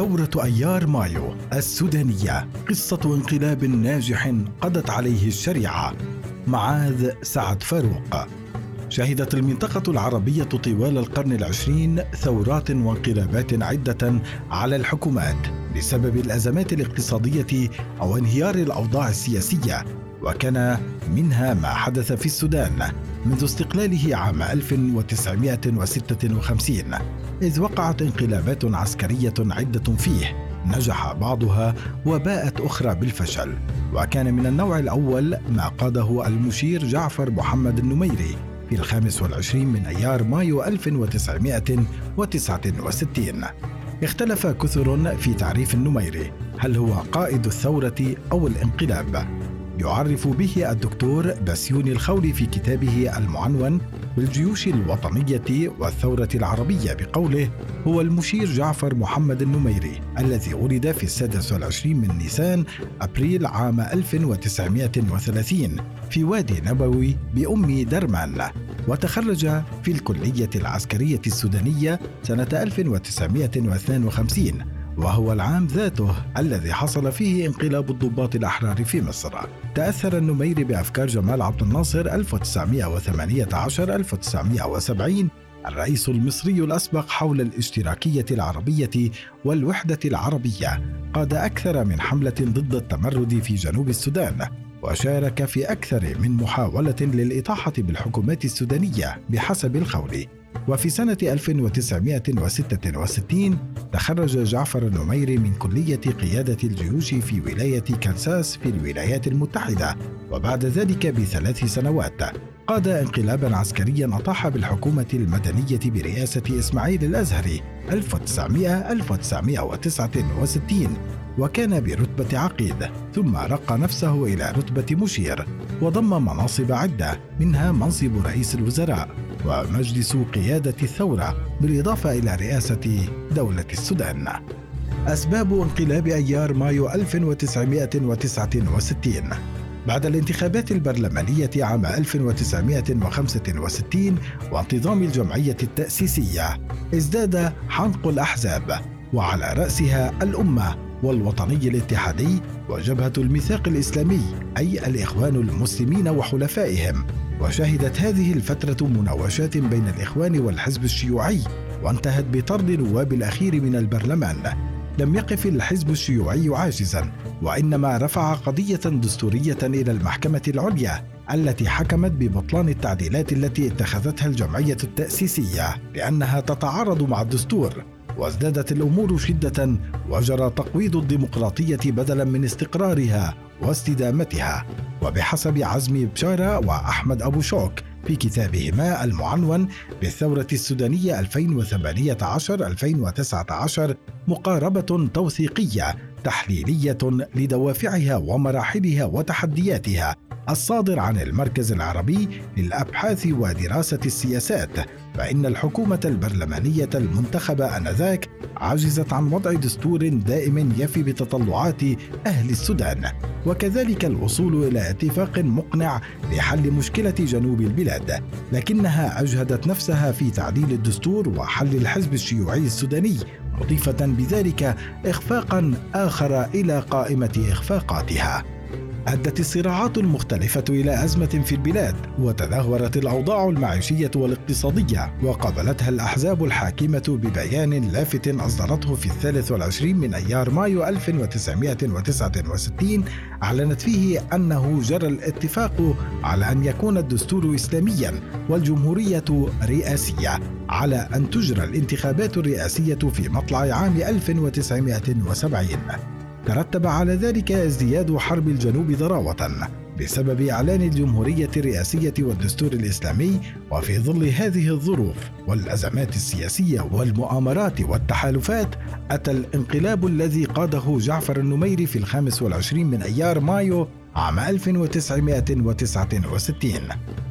ثورة أيار مايو السودانية قصة انقلاب ناجح قضت عليه الشريعة معاذ سعد فاروق. شهدت المنطقة العربية طوال القرن العشرين ثورات وانقلابات عدة على الحكومات بسبب الأزمات الاقتصادية أو انهيار الأوضاع السياسية وكان منها ما حدث في السودان منذ استقلاله عام 1956 إذ وقعت انقلابات عسكرية عدة فيه نجح بعضها وباءت أخرى بالفشل. وكان من النوع الأول ما قاده المشير جعفر محمد النميري في الخامس والعشرين من أيار مايو 1969 اختلف كثر في تعريف النميري هل هو قائد الثورة أو الانقلاب؟ يعرف به الدكتور بسيوني الخولي في كتابه المعنون بالجيوش الوطنية والثورة العربية بقوله هو المشير جعفر محمد النميري الذي ولد في السادس والعشرين من نيسان أبريل عام 1930 في وادي نبوي بأم درمان وتخرج في الكلية العسكرية السودانية سنة 1952 وهو العام ذاته الذي حصل فيه انقلاب الضباط الأحرار في مصر. تأثر النميري بأفكار جمال عبد الناصر 1918 1970 الرئيس المصري الأسبق حول الاشتراكية العربية والوحدة العربية قاد أكثر من حملة ضد التمرد في جنوب السودان وشارك في أكثر من محاولة للإطاحة بالحكومات السودانية بحسب الخولي وفي سنة 1966 تخرج جعفر النميري من كلية قيادة الجيوش في ولاية كانساس في الولايات المتحدة وبعد ذلك بثلاث سنوات. قاد انقلابا عسكريا أطاح بالحكومة المدنية برئاسة إسماعيل الأزهري 1900 1969 وكان برتبة عقيد ثم رقى نفسه إلى رتبة مشير وضم مناصب عدة منها منصب رئيس الوزراء ومجلس قيادة الثورة بالإضافة إلى رئاسة دولة السودان. أسباب انقلاب أيار مايو 1969 بعد الانتخابات البرلمانية عام 1965 وانتظام الجمعية التأسيسية ازداد حنق الأحزاب وعلى رأسها الأمة والوطني الاتحادي وجبهة الميثاق الإسلامي أي الإخوان المسلمين وحلفائهم. وشهدت هذه الفترة مناوشات بين الإخوان والحزب الشيوعي وانتهت بطرد نواب الأخير من البرلمان. لم يقف الحزب الشيوعي عاجزا وإنما رفع قضية دستورية إلى المحكمة العليا التي حكمت ببطلان التعديلات التي اتخذتها الجمعية التأسيسية لأنها تتعارض مع الدستور. وازدادت الأمور شدة وجرى تقويض الديمقراطية بدلا من استقرارها واستدامتها. وبحسب عزمي بشارة وأحمد أبو شوك في كتابهما المعنون بالثورة السودانية 2018-2019 مقاربة توثيقية تحليلية لدوافعها ومراحلها وتحدياتها. الصادر عن المركز العربي للأبحاث ودراسة السياسات فإن الحكومة البرلمانية المنتخبة آنذاك عجزت عن وضع دستور دائم يفي بتطلعات أهل السودان. وكذلك الوصول إلى اتفاق مقنع لحل مشكلة جنوب البلاد لكنها أجهدت نفسها في تعديل الدستور وحل الحزب الشيوعي السوداني مضيفة بذلك اخفاقا آخر إلى قائمة إخفاقاتها. أدت الصراعات المختلفة إلى أزمة في البلاد وتدهورت الأوضاع المعيشية والاقتصادية وقابلتها الأحزاب الحاكمة ببيان لافت أصدرته في الثالث والعشرين من أيار مايو 1969 أعلنت فيه أنه جرى الاتفاق على أن يكون الدستور اسلاميا والجمهورية رئاسية على أن تجرى الانتخابات الرئاسية في مطلع عام 1970 ترتب على ذلك ازدياد حرب الجنوب ضراوة بسبب إعلان الجمهورية الرئاسية والدستور الإسلامي وفي ظل هذه الظروف والأزمات السياسية والمؤامرات والتحالفات أتى الانقلاب الذي قاده جعفر النميري في الخامس والعشرين من أيار مايو عام 1969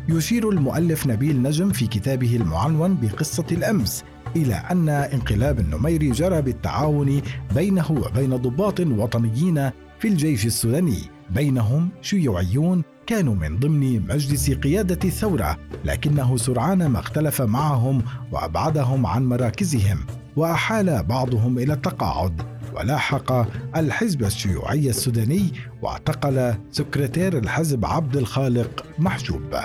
يشير المؤلف نبيل نجم في كتابه المعنون بقصة الأمس إلى أن انقلاب النميري جرى بالتعاون بينه وبين ضباط وطنيين في الجيش السوداني. بينهم شيوعيون كانوا من ضمن مجلس قيادة الثورة لكنه سرعان ما اختلف معهم وأبعدهم عن مراكزهم وأحال بعضهم إلى التقاعد. ولاحق الحزب الشيوعي السوداني واعتقل سكرتير الحزب عبد الخالق محجوب.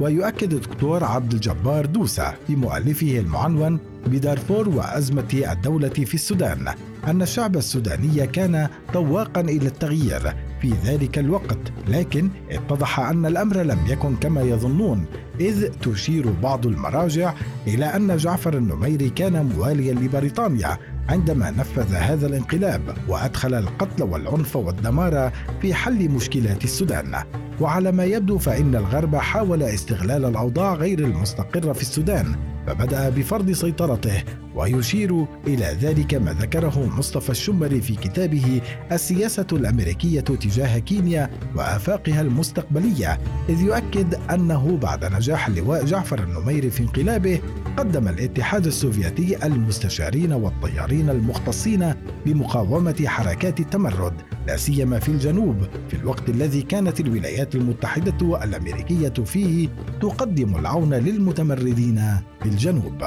ويؤكد الدكتور عبد الجبار دوسة في مؤلفه المعنون بدارفور وأزمة الدولة في السودان أن الشعب السوداني كان طواقا إلى التغيير في ذلك الوقت لكن اتضح أن الأمر لم يكن كما يظنون إذ تشير بعض المراجع إلى أن جعفر النميري كان مواليا لبريطانيا عندما نفذ هذا الانقلاب وأدخل القتل والعنف والدمار في حل مشكلات السودان. وعلى ما يبدو فإن الغرب حاول استغلال الأوضاع غير المستقرة في السودان فبدأ بفرض سيطرته ويشير إلى ذلك ما ذكره مصطفى الشمري في كتابه السياسة الأمريكية تجاه كينيا وآفاقها المستقبلية إذ يؤكد أنه بعد نجاح اللواء جعفر النميري في انقلابه قدم الاتحاد السوفيتي المستشارين والطيارين المختصين بمقاومة حركات التمرد لا سيما في الجنوب في الوقت الذي كانت الولايات المتحدة الامريكيه فيه تقدم العون للمتمردين في الجنوب.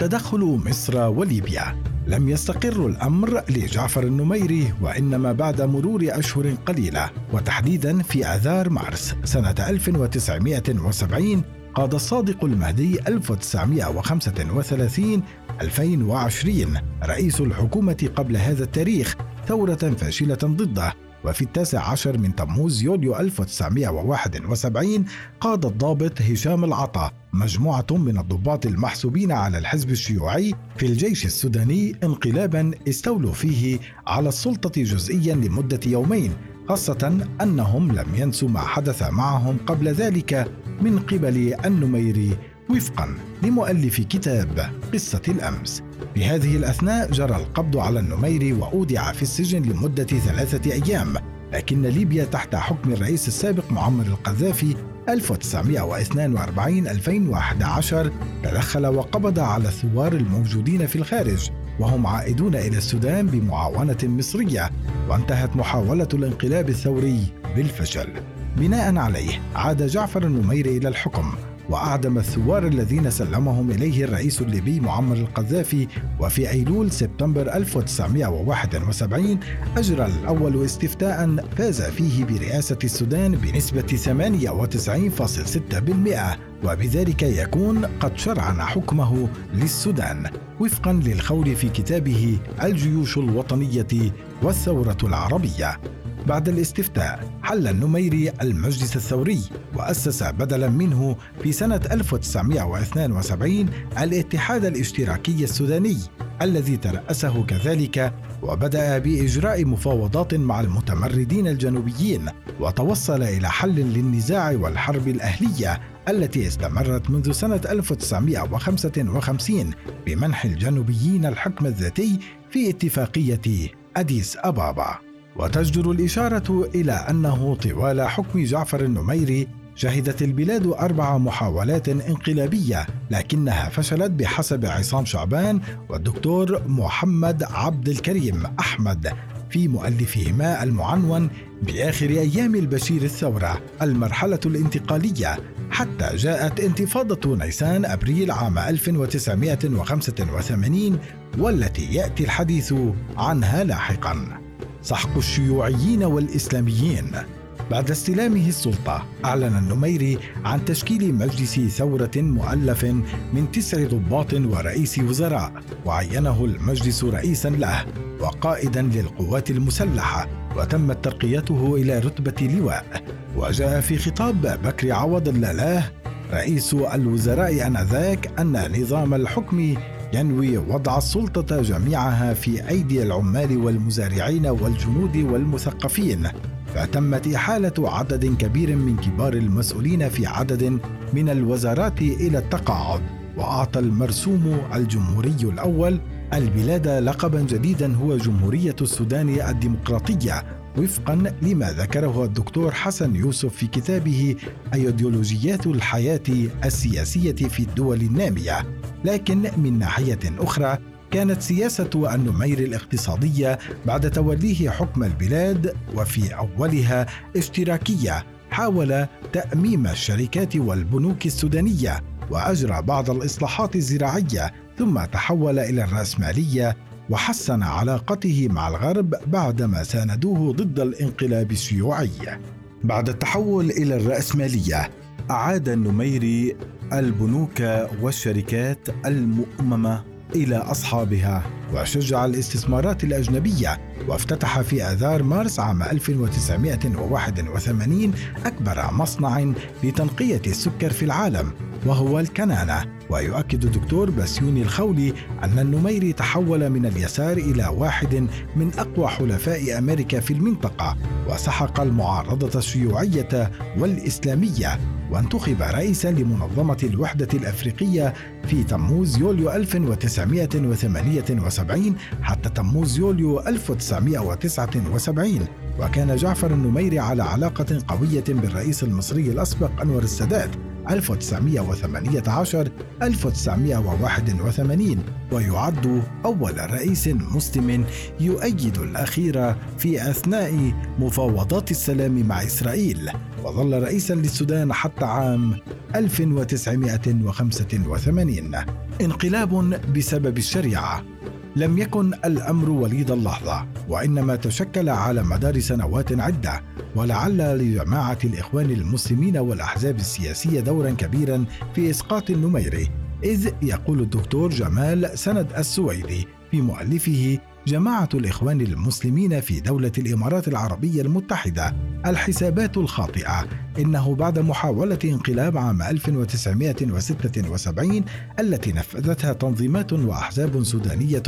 تدخل مصر وليبيا. لم يستقر الأمر لجعفر النميري وإنما بعد مرور أشهر قليلة. وتحديدا في آذار مارس سنة 1970 قاد الصادق المهدي 1935 2020 رئيس الحكومة قبل هذا التاريخ ثورة فاشلة ضده. وفي التاسع عشر من تموز يوليو 1971 قاد الضابط هشام العطا مجموعة من الضباط المحسوبين على الحزب الشيوعي في الجيش السوداني انقلابا استولوا فيه على السلطة جزئيا لمدة يومين خاصة أنهم لم ينسوا ما حدث معهم قبل ذلك من قبل النميري وفقا لمؤلف كتاب قصة الأمس. في هذه الأثناء جرى القبض على النميري وأودع في السجن لمدة ثلاثة أيام لكن ليبيا تحت حكم الرئيس السابق معمر القذافي 1942 2011 تدخل وقبض على الثوار الموجودين في الخارج وهم عائدون إلى السودان بمعاونة مصرية وانتهت محاولة الانقلاب الثوري بالفشل. بناء عليه عاد جعفر النميري إلى الحكم. وأعدم الثوار الذين سلمهم إليه الرئيس الليبي معمر القذافي وفي أيلول سبتمبر 1971 أجرى الأول استفتاء فاز فيه برئاسة السودان بنسبة 98.6% وبذلك يكون قد شرعن حكمه للسودان وفقا للخول في كتابه الجيوش الوطنية والثورة العربية. بعد الاستفتاء حل النميري المجلس الثوري وأسس بدلا منه في سنة 1972 الاتحاد الاشتراكي السوداني الذي ترأسه كذلك وبدأ بإجراء مفاوضات مع المتمردين الجنوبيين وتوصل إلى حل للنزاع والحرب الأهلية التي استمرت منذ سنة 1955 بمنح الجنوبيين الحكم الذاتي في اتفاقية أديس أبابا. وتجدر الإشارة إلى أنه طوال حكم جعفر النميري شهدت البلاد أربع محاولات انقلابية لكنها فشلت بحسب عصام شعبان والدكتور محمد عبد الكريم أحمد في مؤلفهما المعنون بآخر أيام البشير الثورة المرحلة الانتقالية حتى جاءت انتفاضة نيسان أبريل عام 1985 والتي يأتي الحديث عنها لاحقاً. سحق الشيوعيين والإسلاميين. بعد استلامه السلطة أعلن النميري عن تشكيل مجلس ثورة مؤلف من تسع ضباط ورئيس وزراء وعينه المجلس رئيسا له وقائدا للقوات المسلحة وتمت ترقيته إلى رتبة لواء. وجاء في خطاب بكر عوض اللالاه رئيس الوزراء آنذاك أن نظام الحكم ينوي وضع السلطة جميعها في أيدي العمال والمزارعين والجنود والمثقفين. فتمت إحالة عدد كبير من كبار المسؤولين في عدد من الوزارات إلى التقاعد وأعطى المرسوم الجمهوري الأول البلاد لقبا جديدا هو جمهورية السودان الديمقراطية وفقا لما ذكره الدكتور حسن يوسف في كتابه أيديولوجيات الحياة السياسية في الدول النامية. لكن من ناحية أخرى كانت سياسة النمير الاقتصادية بعد توليه حكم البلاد وفي أولها اشتراكية حاول تأميم الشركات والبنوك السودانية وأجرى بعض الإصلاحات الزراعية ثم تحول إلى الرأسمالية وحسن علاقته مع الغرب بعدما ساندوه ضد الانقلاب الشيوعي بعد التحول إلى الرأسمالية أعاد النميري البنوك والشركات المؤممة إلى أصحابها وشجع الاستثمارات الأجنبية وافتتح في آذار مارس عام 1981 أكبر مصنع لتنقية السكر في العالم. وهو الكنانة. ويؤكد الدكتور بسيوني الخولي أن النميري تحول من اليسار إلى واحد من أقوى حلفاء أمريكا في المنطقة وسحق المعارضة الشيوعية والإسلامية وانتخب رئيسا لمنظمة الوحدة الأفريقية في تموز يوليو 1978 حتى تموز يوليو 1979 وكان جعفر النميري على علاقة قوية بالرئيس المصري الأسبق أنور السادات. 1918 1981 ويعد أول رئيس مسلم يؤيد الأخير في أثناء مفاوضات السلام مع إسرائيل. وظل رئيسا للسودان حتى عام 1985 انقلاب بسبب الشريعة. لم يكن الأمر وليد اللحظة وإنما تشكل على مدار سنوات عدة ولعل لجماعة الإخوان المسلمين والأحزاب السياسية دورا كبيرا في إسقاط النميري إذ يقول الدكتور جمال سند السويدي في مؤلفه جماعة الإخوان المسلمين في دولة الإمارات العربية المتحدة الحسابات الخاطئة. إنه بعد محاولة انقلاب عام 1976 التي نفذتها تنظيمات وأحزاب سودانية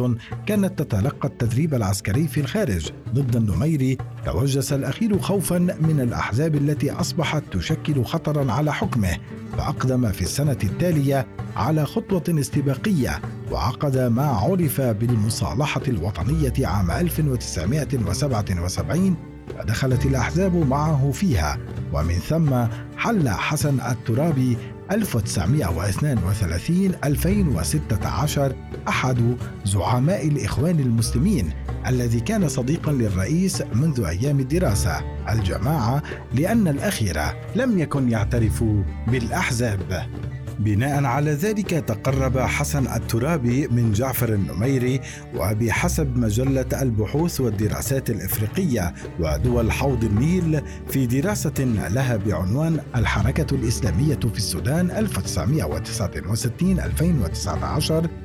كانت تتلقى التدريب العسكري في الخارج ضد النميري توجس الأخير خوفا من الأحزاب التي أصبحت تشكل خطرا على حكمه فأقدم في السنة التالية على خطوة استباقية وعقد ما عرف بالمصالحة الوطنية عام 1977 فدخلت الأحزاب معه فيها. ومن ثم حل حسن الترابي 1932 2016 أحد زعماء الإخوان المسلمين الذي كان صديقا للرئيس منذ أيام الدراسة. الجماعة لأن الأخير لم يكن يعترف بالأحزاب. بناء على ذلك تقرب حسن الترابي من جعفر النميري وبحسب مجلة البحوث والدراسات الإفريقية ودول حوض النيل في دراسة لها بعنوان الحركة الإسلامية في السودان 1969-2019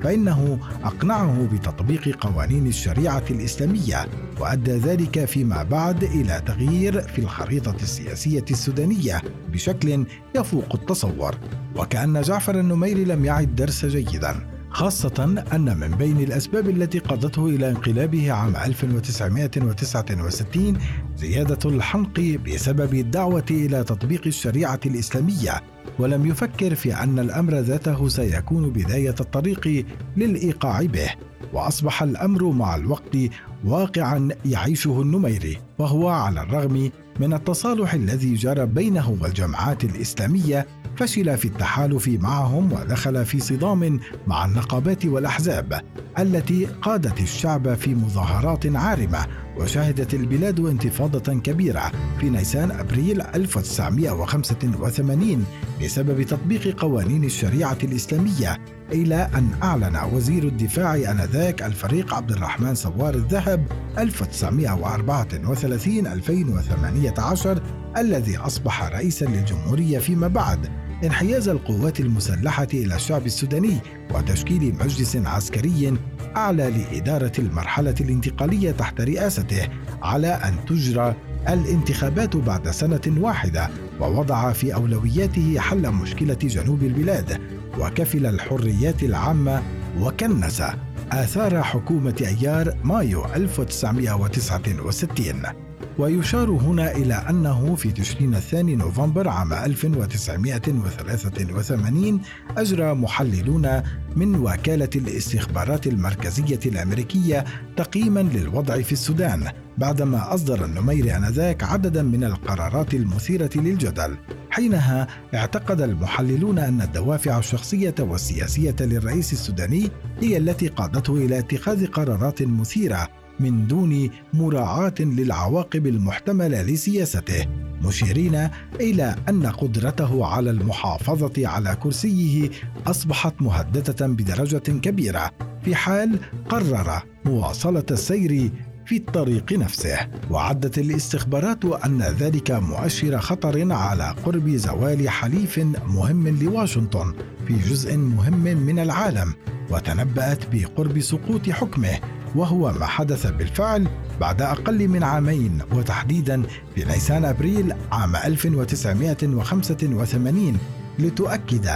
فإنه أقنعه بتطبيق قوانين الشريعة الإسلامية وأدى ذلك فيما بعد إلى تغيير في الخريطة السياسية السودانية بشكل يفوق التصور وكأن جعفر النميري لم يعد درس جيدا خاصة أن من بين الأسباب التي قادته إلى انقلابه عام 1969 زيادة الحنق بسبب الدعوة إلى تطبيق الشريعة الإسلامية. ولم يفكر في أن الأمر ذاته سيكون بداية الطريق للإيقاع به. وأصبح الأمر مع الوقت واقعا يعيشه النميري وهو على الرغم من التصالح الذي جرى بينه والجماعات الإسلامية فشل في التحالف معهم ودخل في صدام مع النقابات والأحزاب التي قادت الشعب في مظاهرات عارمة وشهدت البلاد انتفاضة كبيرة في نيسان أبريل 1985 بسبب تطبيق قوانين الشريعة الإسلامية. إلى أن أعلن وزير الدفاع آنذاك الفريق عبد الرحمن سوار الذهب 1934 2018 الذي أصبح رئيسا للجمهورية فيما بعد انحياز القوات المسلحة إلى الشعب السوداني وتشكيل مجلس عسكري أعلى لإدارة المرحلة الانتقالية تحت رئاسته على أن تجرى الانتخابات بعد سنة واحدة ووضع في أولوياته حل مشكلة جنوب البلاد. وكفل الحريات العامة وكنس آثار حكومة أيار مايو 1969 ويشار هنا إلى أنه في تشرين الثاني نوفمبر عام 1983 أجرى محللون من وكالة الاستخبارات المركزية الأمريكية تقييما للوضع في السودان بعدما أصدر النميري آنذاك عددا من القرارات المثيرة للجدل. حينها اعتقد المحللون أن الدوافع الشخصية والسياسية للرئيس السوداني هي التي قادته إلى اتخاذ قرارات مثيرة من دون مراعاة للعواقب المحتملة لسياسته مشيرين إلى أن قدرته على المحافظة على كرسيه أصبحت مهددة بدرجة كبيرة. في حال قرر مواصلة السير في الطريق نفسه وعدت الاستخبارات أن ذلك مؤشر خطر على قرب زوال حليف مهم لواشنطن في جزء مهم من العالم وتنبأت بقرب سقوط حكمه. وهو ما حدث بالفعل بعد أقل من عامين وتحديدا في نيسان أبريل عام 1985 لتؤكد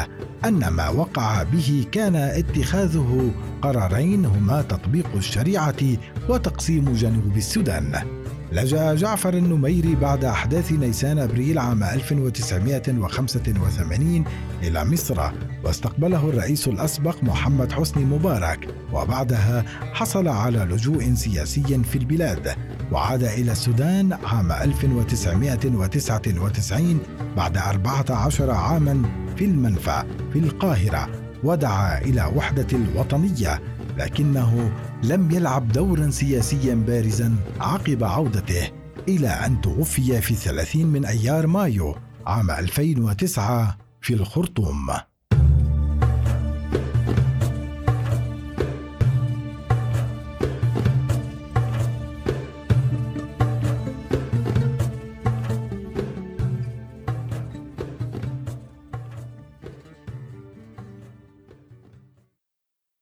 أن ما وقع به كان اتخاذه قرارين هما تطبيق الشريعة وتقسيم جنوب السودان. لجأ جعفر النميري بعد أحداث نيسان أبريل عام 1985 إلى مصر واستقبله الرئيس الأسبق محمد حسني مبارك وبعدها حصل على لجوء سياسي في البلاد وعاد إلى السودان عام 1999 بعد 14 عاما في المنفى في القاهرة ودعا إلى وحدة الوطنية لكنه لم يلعب دورا سياسيا بارزا عقب عودته إلى أن توفي في 30 من أيار مايو عام 2009 في الخرطوم.